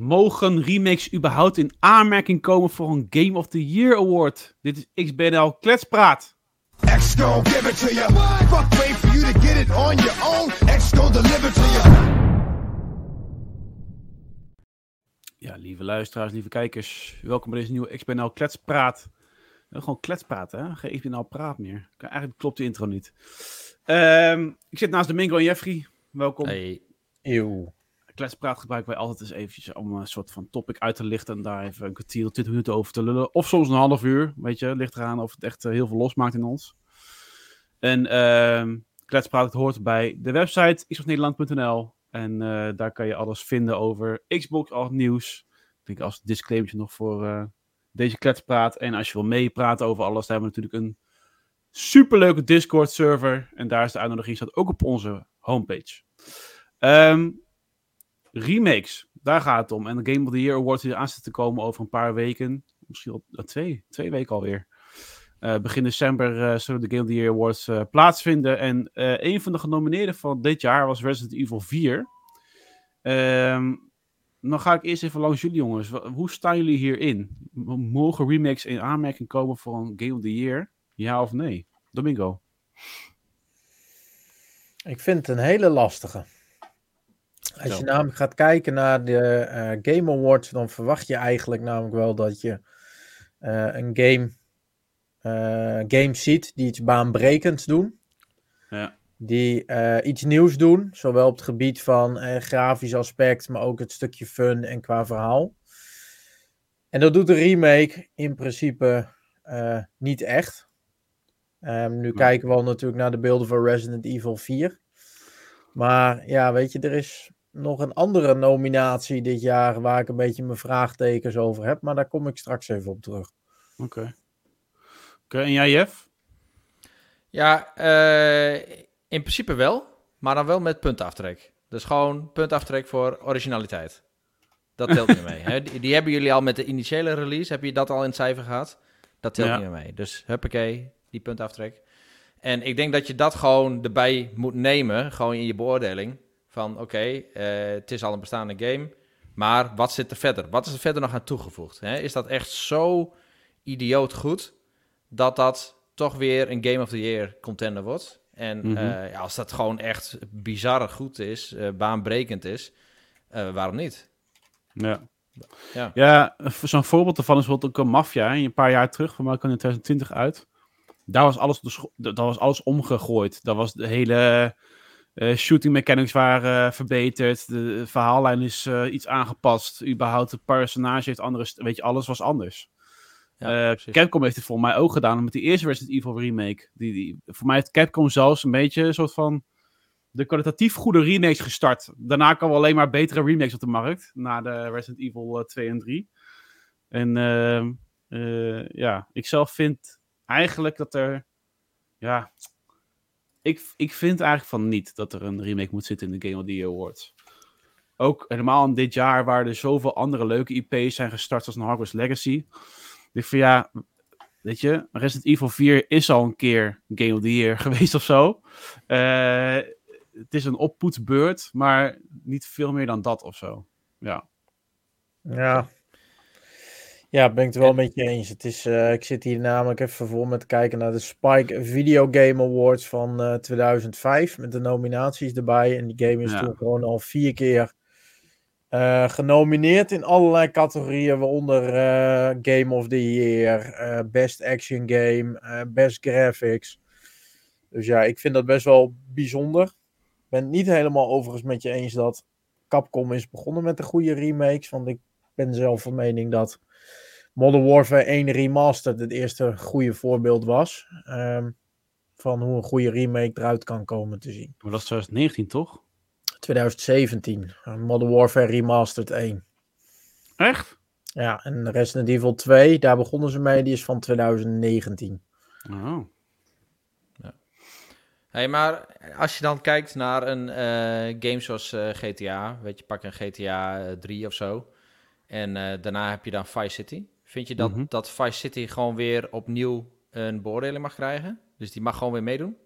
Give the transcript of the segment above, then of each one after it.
Mogen remakes überhaupt in aanmerking komen voor een Game of the Year Award? Dit is XBNL Kletspraat. X gon' give it to you. Fuck wait for you to get it on your own. X gon' deliver to you. Ja, lieve luisteraars, lieve kijkers. Welkom bij deze nieuwe XBNL Kletspraat. Gewoon kletspraat, hè? Geen XBNL praat meer. Eigenlijk klopt de intro niet. Ehm, ik zit naast Domingo en Jeffrey. Welkom. Hey. Eeuw. Kletspraat gebruiken wij altijd eens eventjes om een soort van topic uit te lichten en daar even een kwartier of 20 minuten over te lullen. Of soms een half uur, weet je, ligt eraan of het echt eh, heel veel losmaakt in ons. En Kletspraat het hoort bij de website xboxnederland.nl en uh, daar kan je alles vinden over Xbox, al het nieuws. Ik denk als disclaimer nog voor uh, deze Kletspraat. En als je wil meepraten over alles, dan hebben we natuurlijk een superleuke Discord server. En daar is de uitnodiging staat ook op onze homepage. Um, remakes, daar gaat het om. En de Game of the Year Awards die eraan te komen over een paar weken. Misschien al uh, twee, twee weken alweer. Uh, begin december uh, zullen de Game of the Year Awards plaatsvinden. En een van de genomineerden van dit jaar was Resident Evil 4. Um, dan ga ik eerst even langs jullie jongens. Hoe staan jullie hierin? Mogen remakes in aanmerking komen voor een Game of the Year? Ja of nee? Domingo? Ik vind het een hele lastige. Als je namelijk gaat kijken naar de uh, Game Awards, dan verwacht je eigenlijk namelijk wel dat je uh, een game, uh, game ziet die iets baanbrekends doen. Ja. Die iets nieuws doen, zowel op het gebied van grafisch aspect, maar ook het stukje fun en qua verhaal. En dat doet de remake in principe niet echt. Um, nu ja. kijken we al natuurlijk naar de beelden van Resident Evil 4. Maar ja, weet je, er is nog een andere nominatie dit jaar waar ik een beetje mijn vraagtekens over heb. Maar daar kom ik straks even op terug. Oké. Okay. Oké, okay, en jij, Jeff? Ja, uh, in principe wel. Maar dan wel met puntaftrek. Dus gewoon puntaftrek voor originaliteit. Dat telt niet mee. Hè? Die, die, hebben jullie al met de initiële release. Heb je dat al in het cijfer gehad? Dat telt ja. niet meer mee. Dus huppakee, die puntaftrek. En ik denk dat je dat gewoon erbij moet nemen. Gewoon in je beoordeling. Van oké, okay, uh, het is al een bestaande game. Maar wat zit er verder? Wat is er verder nog aan toegevoegd? Hè? Is dat echt zo idioot goed dat dat toch weer een Game of the Year contender wordt? En mm -hmm. uh, ja, als dat gewoon echt bizar goed is, uh, baanbrekend is, waarom niet? Ja. Ja, ja zo'n voorbeeld ervan is bijvoorbeeld ook een Mafia. Een paar jaar terug, van mij kwam in 2020 uit. Daar was alles, dat was alles omgegooid. Dat was de hele uh, shooting mechanics waren uh, verbeterd. De, verhaallijn is uh, iets aangepast. Überhaupt het personage heeft andere... Weet je, alles was anders. Ja, Capcom heeft het voor mij ook gedaan met die eerste Resident Evil remake. Die, die, voor mij heeft Capcom zelfs een beetje een soort van... De kwalitatief goede remakes gestart. Daarna kwamen alleen maar betere remakes op de markt. Na de Resident Evil 2 en 3. En ehm, ja, ik zelf vind eigenlijk dat er... Ja, ik, ik vind eigenlijk van niet dat er een remake moet zitten in de Game of the Year Awards. Ook helemaal in dit jaar waar er zoveel andere leuke IP's zijn gestart, zoals een Hogwarts Legacy. Ik vind ja, weet je, Resident Evil 4 is al een keer Game of the Year geweest of zo. Uh, het is een oppoetsbeurt, maar niet veel meer dan dat of zo. Ja. Ja, ja, ben ik het wel met je eens. Het is, uh, ik zit hier namelijk even voor met kijken naar de Spike Video Game Awards van uh, 2005. Met de nominaties erbij. En die game is ja. toen gewoon al vier keer uh, genomineerd in allerlei categorieën. Waaronder Game of the Year, Best Action Game, Best Graphics. Dus ja, ik vind dat best wel bijzonder. Ik ben het niet helemaal overigens met je eens dat Capcom is begonnen met de goede remakes. Want ik ben zelf van mening dat Modern Warfare 1 Remastered het eerste goede voorbeeld was. Um, van hoe een goede remake eruit kan komen te zien. Maar dat is 2019 toch? 2017. Modern Warfare Remastered 1. Echt? Ja, en Resident Evil 2, daar begonnen ze mee, die is van 2019. Oh. Ja. Hey, maar als je dan kijkt naar een uh, game zoals uh, GTA, weet je, pak een GTA 3 of zo. En uh, daarna heb je dan Vice City. Vind je dat, Mhm. mm -hmm. dat Vice City gewoon weer opnieuw een beoordeling mag krijgen? Dus die mag gewoon weer meedoen?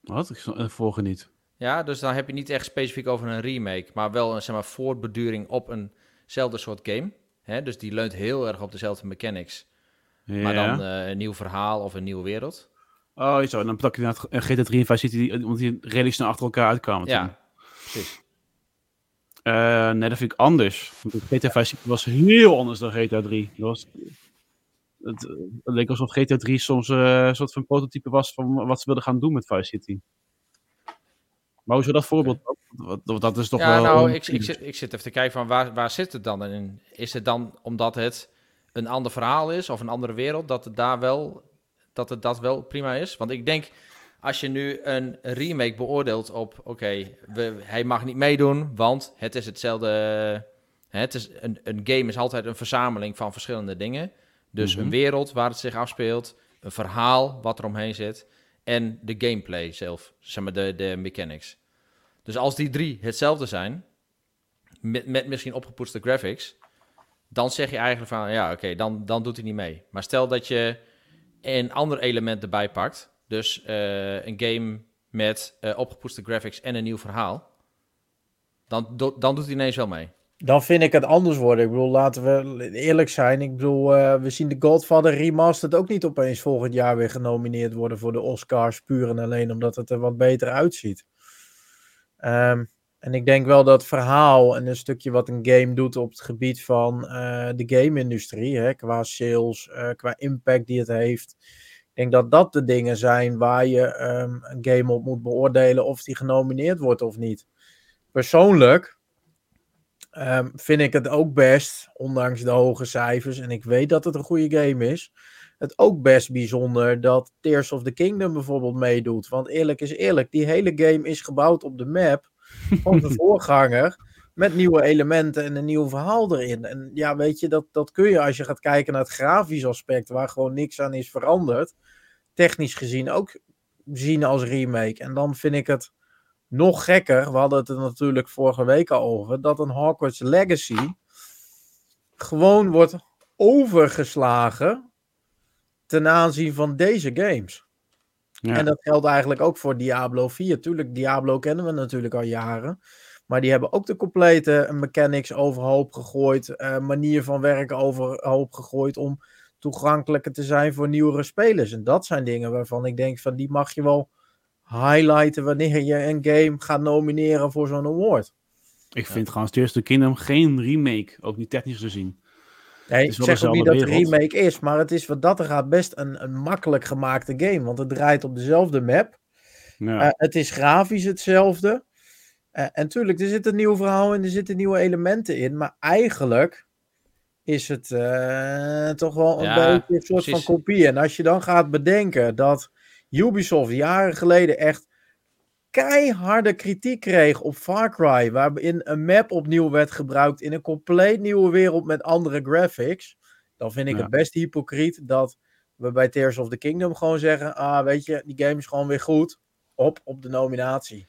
Wat? Ik volg niet. Ja, dus dan heb je niet echt specifiek over een remake, maar wel een zeg maar, voortbeduring op eenzelfde soort game. Hè? Dus die leunt heel erg op dezelfde mechanics, maar dan uh, een nieuw verhaal of een nieuwe wereld. Oh, zo. En dan plak je inderdaad GTA 3 en Vice City, omdat die redelijk snel achter elkaar uitkwamen. Ja, precies. Uh, nee, dat vind ik anders. GTA 5 City was heel anders dan GTA 3. Dat was, het, het leek alsof GTA 3 soms uh, een soort van prototype was van wat ze wilden gaan doen met Vice City. Maar hoe zou dat voorbeeld dat, dat is toch ja, wel... nou, ik, ik, zit, ik zit even te kijken van waar, waar zit het dan in? Is het dan omdat het een ander verhaal is of een andere wereld, dat het daar wel, dat het dat wel prima is? Want ik denk, als je nu een remake beoordeelt op, oké, hij mag niet meedoen, want het is hetzelfde. Het is een, een game is altijd een verzameling van verschillende dingen. Dus een mhm. wereld waar het zich afspeelt, een verhaal wat er omheen zit en de gameplay zelf, zeg maar de, de mechanics. Dus als die drie hetzelfde zijn, met, met misschien opgepoetste graphics, dan zeg je eigenlijk van ja, oké, dan, dan doet hij niet mee. Maar stel dat je een ander element erbij pakt, dus uh, een game met uh, graphics en een nieuw verhaal, dan, dan doet hij ineens wel mee. Dan vind ik het anders worden. Ik bedoel, laten we eerlijk zijn. Ik bedoel, uh, we zien de Godfather Remastered ook niet opeens volgend jaar weer genomineerd worden voor de Oscars. Puur en alleen omdat het er wat beter uitziet. Um, en ik denk wel dat verhaal en een stukje wat een game doet op het gebied van de game-industrie, qua sales, qua impact die het heeft. Ik denk dat dat de dingen zijn waar je um, een game op moet beoordelen of die genomineerd wordt of niet. Persoonlijk um, vind ik het ook best, ondanks de hoge cijfers, en ik weet dat het een goede game is, het ook best bijzonder dat Tears of the Kingdom bijvoorbeeld meedoet. Want eerlijk is eerlijk, die hele game is gebouwd op de map van de voorganger. Met nieuwe elementen en een nieuw verhaal erin. En ja, weet je, dat, dat kun je als je gaat kijken naar het grafisch aspect, waar gewoon niks aan is veranderd. Technisch gezien ook zien als remake. En dan vind ik het nog gekker. We hadden het er natuurlijk vorige week al over. Dat een Hogwarts Legacy gewoon wordt overgeslagen ten aanzien van deze games. Ja. En dat geldt eigenlijk ook voor Diablo 4. Tuurlijk, Diablo kennen we natuurlijk al jaren. Maar die hebben ook de complete mechanics overhoop gegooid. Uh, manier van werken overhoop gegooid. Om toegankelijker te zijn voor nieuwere spelers. En dat zijn dingen waarvan ik denk van die mag je wel highlighten wanneer je een game gaat nomineren voor zo'n award. Ik vind gewoon Tears of Kingdom geen remake, ook niet technisch gezien. Nee, ik zeg ook niet dat het remake is, maar het is wat dat er gaat best een, een makkelijk gemaakte game. Want het draait op dezelfde map. Ja. Uh, het is grafisch hetzelfde. Uh, en natuurlijk, er zit een nieuw verhaal en er zitten nieuwe elementen in. Maar eigenlijk is het uh, toch wel een ja, beetje een soort precies. van kopie. En als je dan gaat bedenken dat Ubisoft jaren geleden echt keiharde kritiek kreeg op Far Cry, waarin een map opnieuw werd gebruikt in een compleet nieuwe wereld met andere graphics, dan vind ik ja. het best hypocriet dat we bij Tears of the Kingdom gewoon zeggen, ah weet je, die game is gewoon weer goed, op, op de nominatie.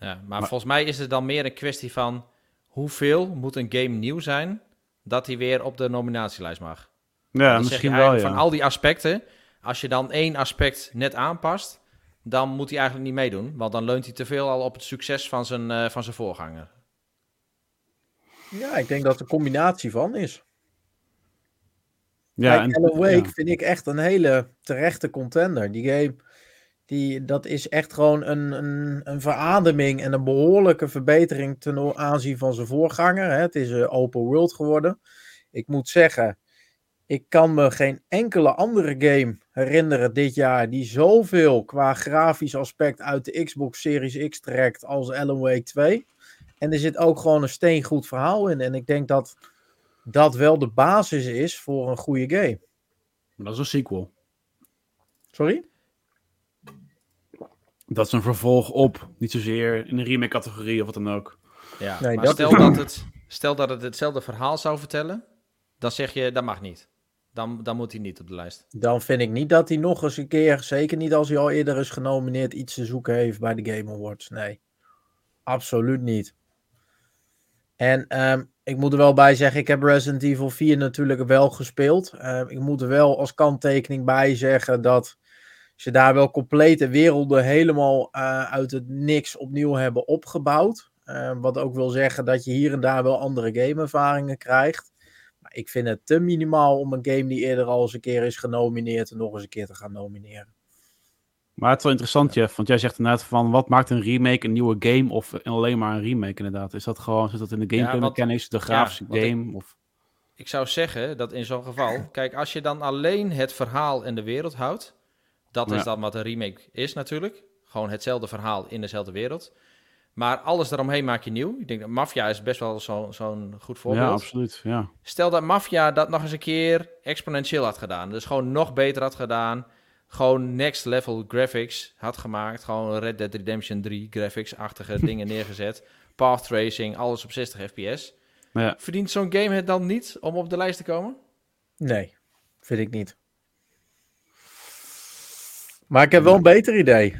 Ja, maar, maar volgens mij is het dan meer een kwestie van hoeveel moet een game nieuw zijn dat hij weer op de nominatielijst mag. Ja, misschien wel. Ja. Van al die aspecten, als je dan één aspect net aanpast, dan moet hij eigenlijk niet meedoen. Want dan leunt hij te veel al op het succes van zijn, uh, van zijn voorganger. Ja, ik denk dat het een combinatie van is. Ja, Kijk, en, Wake ja. vind ik echt een hele terechte contender. Die game, die, dat is echt gewoon een, een, een verademing en een behoorlijke verbetering ten aanzien van zijn voorganger. Hè. Het is een open world geworden. Ik moet zeggen, ik kan me geen enkele andere game herinneren dit jaar die zoveel qua grafisch aspect uit de Xbox Series X trekt als Alan Wake 2. En er zit ook gewoon een steengoed verhaal in. En ik denk dat dat wel de basis is voor een goede game. Maar dat is een sequel. Sorry? Dat is een vervolg op, niet zozeer in een remake categorie of wat dan ook. Ja, nee, maar stel, dat het, stel dat het hetzelfde verhaal zou vertellen, dan zeg je dat mag niet dan, dan moet hij niet op de lijst. Dan vind ik niet dat hij nog eens een keer, zeker niet als hij al eerder is genomineerd, iets te zoeken heeft bij de Game Awards. Nee, absoluut niet. En um, ik moet er wel bij zeggen, ik heb Resident Evil 4 natuurlijk wel gespeeld. Uh, ik moet er wel als kanttekening bij zeggen dat ze daar wel complete werelden helemaal uh, uit het niks opnieuw hebben opgebouwd. Uh, wat ook wil zeggen dat je hier en daar wel andere gameervaringen krijgt. Maar ik vind het te minimaal om een game die eerder al eens een keer is genomineerd... nog eens een keer te gaan nomineren. Maar het is wel interessant, Jeff, want jij zegt inderdaad van wat maakt een remake een nieuwe game of alleen maar een remake inderdaad? Is dat gewoon, zit dat in de gameplay ja, mechanics, de grafische ja, game? Ik, of? ik zou zeggen dat in zo'n geval, kijk, als je dan alleen het verhaal en de wereld houdt, dat is dan wat een remake is natuurlijk. Gewoon hetzelfde verhaal in dezelfde wereld. Maar alles eromheen maak je nieuw. Ik denk dat Mafia is best wel zo'n zo goed voorbeeld. Ja, absoluut. Ja. Stel dat Mafia dat nog eens een keer exponentieel had gedaan. Dus gewoon nog beter had gedaan gewoon next level graphics had gemaakt. Gewoon Red Dead Redemption 3 graphics-achtige dingen neergezet. Path tracing, alles op 60 fps. Ja. Verdient zo'n game het dan niet om op de lijst te komen? Nee, vind ik niet. Maar ik heb wel een beter idee.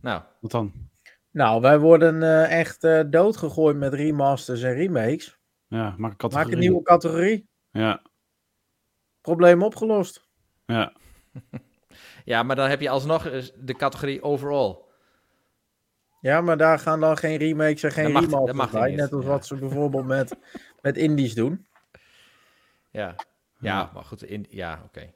Nou. Wat dan? Nou, wij worden uh, echt uh, doodgegooid met remasters en remakes. Ja, maak een categorie. Maak een nieuwe categorie. Ja. Probleem opgelost. Ja. Ja, maar dan heb je alsnog de categorie overall. Ja, maar daar gaan dan geen remakes en geen remasters bij. Net als wat ze bijvoorbeeld met, met indies doen. Ja, ja maar goed. In, ja, oké.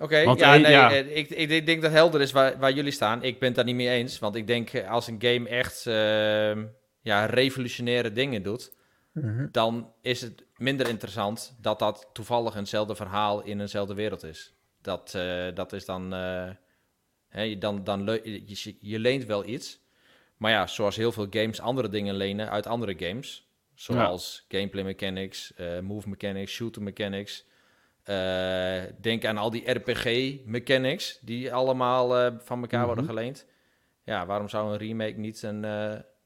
Oké, ja, nee, eh, Ik, ik, denk dat helder is waar, waar jullie staan. Ik ben het daar niet mee eens. Want ik denk eh, als een game echt uh, ja, revolutionaire dingen doet... Mhm. dan is het minder interessant dat dat toevallig eenzelfde verhaal in eenzelfde wereld is. Dat, uh, dat is dan, uh, hè, dan, dan je, je, leent wel iets. Maar ja, zoals heel veel games andere dingen lenen uit andere games. Zoals gameplay mechanics, uh, move mechanics, shooter mechanics. Denk aan al die RPG mechanics die allemaal van elkaar worden mhm. geleend. Ja, waarom zou een remake niet een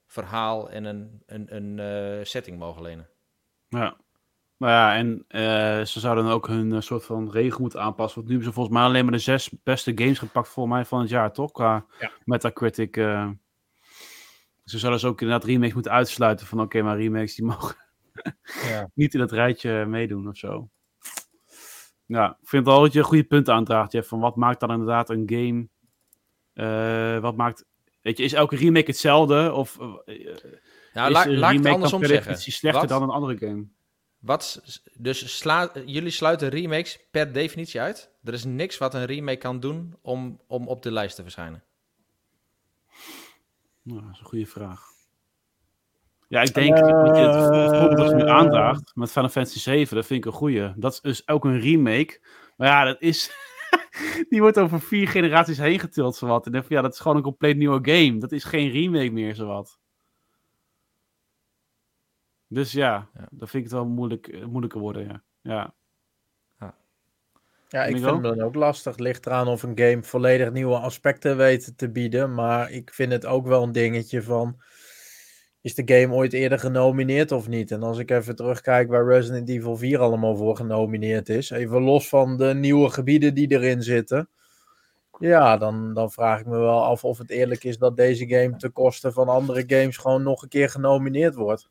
verhaal en een, een, een setting mogen lenen? Ja, nou ja, en uh, ze zouden ook hun uh, soort van regel moeten aanpassen. Want nu hebben ze volgens mij alleen maar de zes beste games gepakt volgens mij van het jaar, toch? Qua ja. Metacritic. Uh, ze zouden ze ook inderdaad remakes moeten uitsluiten van oké, okay, maar remakes die mogen ja. niet in het rijtje meedoen of zo. Ja, ik vind het al dat je een goede punt aandraagt, Jeff. Van wat maakt dan inderdaad een game... wat maakt... Weet je, is elke remake hetzelfde? Of nou, la, laat ik het andersom zeggen. Is slechter wat? dan een andere game? Wat, dus sla, jullie sluiten remakes per definitie uit? Er is niks wat een remake kan doen om, om op de lijst te verschijnen. Nou, dat is een goede vraag. Ja, ik denk uh, dat je het voorbeeld dat je nu aandraagt met Final Fantasy 7, dat vind ik een goede. Dat is dus ook een remake. Maar ja, dat is. die wordt over vier generaties heen getild, zowat. En dan ja, dat is gewoon een compleet nieuwe game. Dat is geen remake meer, zowat. Dus ja, ja. dat vind ik het wel moeilijk, eh, moeilijker worden, ja. Ja, ja ik vind het dan ook lastig. Het ligt eraan of een game volledig nieuwe aspecten weet te bieden. Maar ik vind het ook wel een dingetje van... Is de game ooit eerder genomineerd of niet? En als ik even terugkijk waar Resident Evil 4 allemaal voor genomineerd is. Even los van de nieuwe gebieden die erin zitten. Ja, dan, dan vraag ik me wel af of het eerlijk is dat deze game ten koste van andere games gewoon nog een keer genomineerd wordt.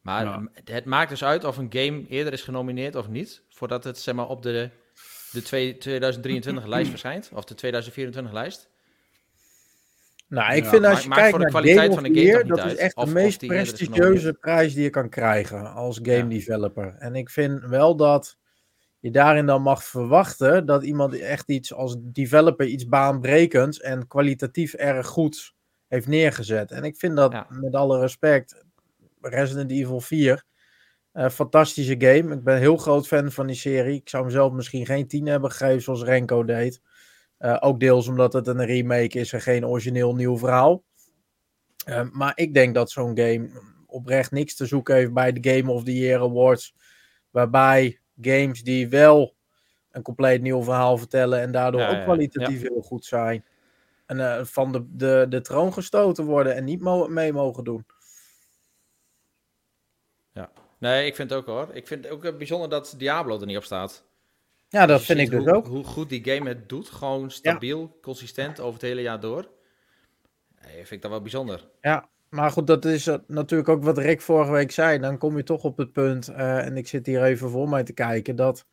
Maar het maakt dus uit of een game eerder is genomineerd of niet, voordat het zeg maar, op de, de 2023 lijst verschijnt, of de 2024 lijst. Nou, ik vind als je kijkt naar de kwaliteit van de game, dat is echt de meest prestigieuze prijs die je kan krijgen als game developer. En ik vind wel dat je daarin dan mag verwachten dat iemand echt iets als developer iets baanbrekends en kwalitatief erg goed heeft neergezet. En ik vind dat met alle respect Resident Evil 4. Uh, fantastische game. Ik ben een heel groot fan van die serie. Ik zou mezelf misschien geen 10 hebben gegeven zoals Renko deed. Uh, ook deels omdat het een remake is en geen origineel nieuw verhaal. Uh, maar ik denk dat zo'n game oprecht niks te zoeken heeft bij de Game of the Year Awards. Waarbij games die wel een compleet nieuw verhaal vertellen en daardoor ja, ook kwalitatief ja. heel goed zijn. En van de, de, de troon gestoten worden en niet mo mee mogen doen. Ja. Nee, ik vind het ook hoor. Ik vind het ook bijzonder dat Diablo er niet op staat. Ja, dat vind ik dus ook. Hoe goed die game het doet. Gewoon stabiel, consistent over het hele jaar door. Nee, vind ik dat wel bijzonder. Ja, maar goed, dat is natuurlijk ook wat Rick vorige week zei. Dan kom je toch op het punt, uh, en ik zit hier even voor mij te kijken, dat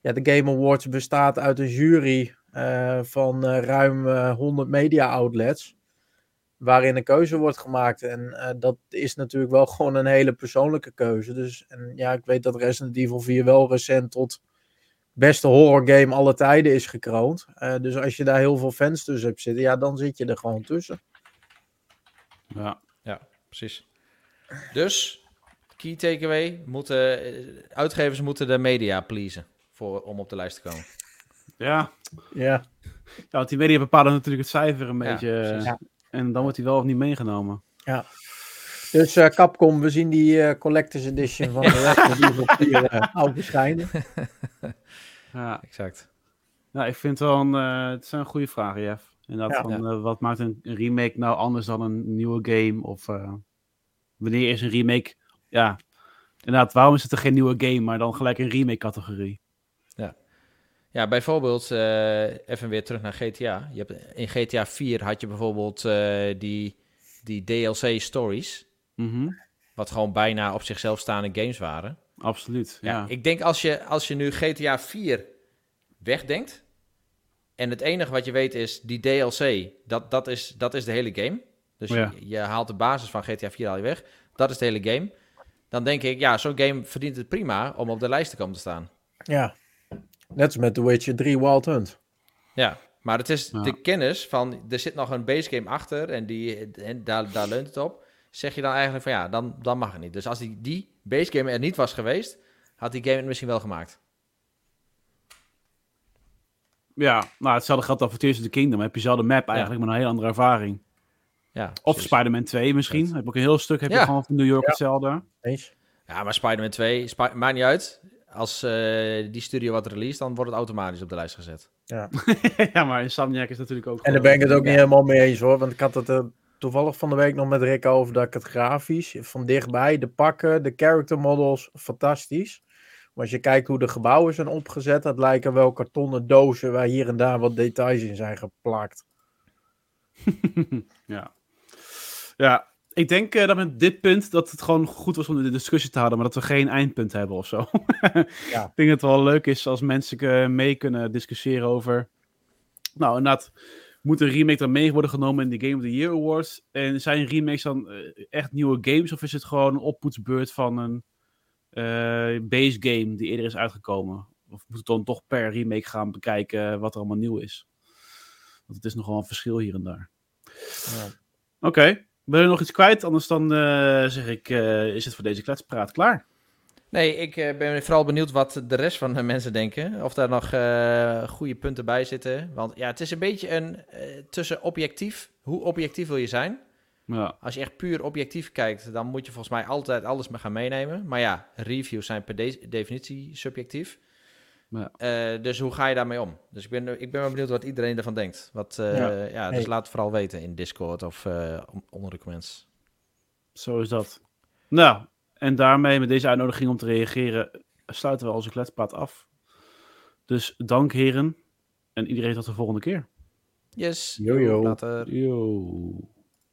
ja, de Game Awards bestaat uit een jury eh, van eh, ruim eh, 100 media outlets. Waarin een keuze wordt gemaakt. En eh, dat is natuurlijk wel gewoon een hele persoonlijke keuze. Dus en ja, ik weet dat Resident Evil 4 wel recent tot beste horror game alle tijden is gekroond. Eh, dus als je daar heel veel fans tussen hebt zitten, ja, dan zit je er gewoon tussen. Ja. Precies. Dus, key takeaway, moeten, eh, uitgevers moeten de media pleasen voor, om op de lijst te komen. Ja. Ja, ja, want die media bepalen natuurlijk het cijfer een Ja, beetje. eh, En dan wordt hij wel of niet meegenomen. dus eh, Capcom, we zien die eh, Collector's Edition van de Resident Evil 4 eh, al verschijnen. Ja, Exact. ja ik vind wel een, eh, het zijn goede vragen, Jeff. Inderdaad, Ja. van, eh, wat maakt een, remake nou anders dan een nieuwe game? Of eh, wanneer is een remake... Ja, inderdaad, waarom is het er geen nieuwe game, maar dan gelijk een remake categorie? Ja, bijvoorbeeld, eh, even weer terug naar GTA. Je hebt, in GTA 4 had je bijvoorbeeld eh, die, die DLC stories, Mhm, wat gewoon bijna op zichzelf staande games waren. Absoluut, Ja, ja. ik denk als je, als je nu GTA 4 wegdenkt. En het enige wat je weet is die DLC, dat, dat, is, dat is de hele game. Dus Ja. je, je haalt de basis van GTA 4 haal je weg. Dat is de hele game. Dan denk ik, ja, zo'n game verdient het prima om op de lijst te komen te staan. Ja, net als met The Witcher 3 Wild Hunt. Ja, maar het is Ja. de kennis van, er zit nog een base game achter en, die, en daar, daar leunt het op. Zeg je dan eigenlijk van ja, dan, dan mag het niet. Dus als die, die base game er niet was geweest, had die game het misschien wel gemaakt. Ja, nou, hetzelfde geldt dan voor Tears of the Kingdom. Heb je dezelfde map eigenlijk, met een hele andere ervaring. Ja, Of. Spider-Man 2 misschien. Heb je ook een heel stuk, heb je Ja. gewoon van New York Ja. hetzelfde. Eens? Ja, maar Spider-Man 2, Spi- maakt niet uit. Als eh, die studio wat release, dan wordt het automatisch op de lijst gezet. ja, maar Insomniac is natuurlijk ook... En daar ben ik het ook niet helemaal mee eens hoor. Want ik had het er toevallig van de week nog met Rick over dat ik het grafisch van dichtbij, de pakken, de character models, fantastisch. Maar als je kijkt hoe de gebouwen zijn opgezet, dat lijken wel kartonnen dozen waar hier en daar wat details in zijn geplakt. ja. Ja, ik denk eh, dat met dit punt dat het gewoon goed was om de discussie te houden, maar dat we geen eindpunt hebben of zo. Ja. Ik denk dat het wel leuk is als mensen eh, mee kunnen discussiëren over. Nou, inderdaad, moet een remake dan mee worden genomen in de Game of the Year Awards? En zijn remakes dan eh, echt nieuwe games of is het gewoon een oppoetsbeurt van een eh, base game die eerder is uitgekomen? Of moet het dan toch per remake gaan bekijken wat er allemaal nieuw is? Want het is nogal een verschil hier en daar. Ja. Oké, wil je nog iets kwijt? Anders dan eh, zeg ik, eh, is het voor deze kletspraat klaar? Nee, ik eh, ben vooral benieuwd wat de rest van de mensen denken. Of daar nog eh, goede punten bij zitten. Want ja, het is een beetje een eh, tussen objectief. Hoe objectief wil je zijn? Ja, Als je echt puur objectief kijkt, dan moet je volgens mij altijd alles maar gaan meenemen. Maar ja, reviews zijn per de- definitie subjectief. Ja. Eh, dus hoe ga je daarmee om? Dus ik ben, ik ben wel benieuwd wat iedereen ervan denkt. Wat, eh, Ja. ja. dus Hey. laat het vooral weten in Discord of eh, on- onder de comments. zo is dat. Nou, en daarmee met deze uitnodiging om te reageren, sluiten we onze kletspraat af. Dus dank heren. En iedereen tot de volgende keer. Yes. Yo, yo. Later. Yo.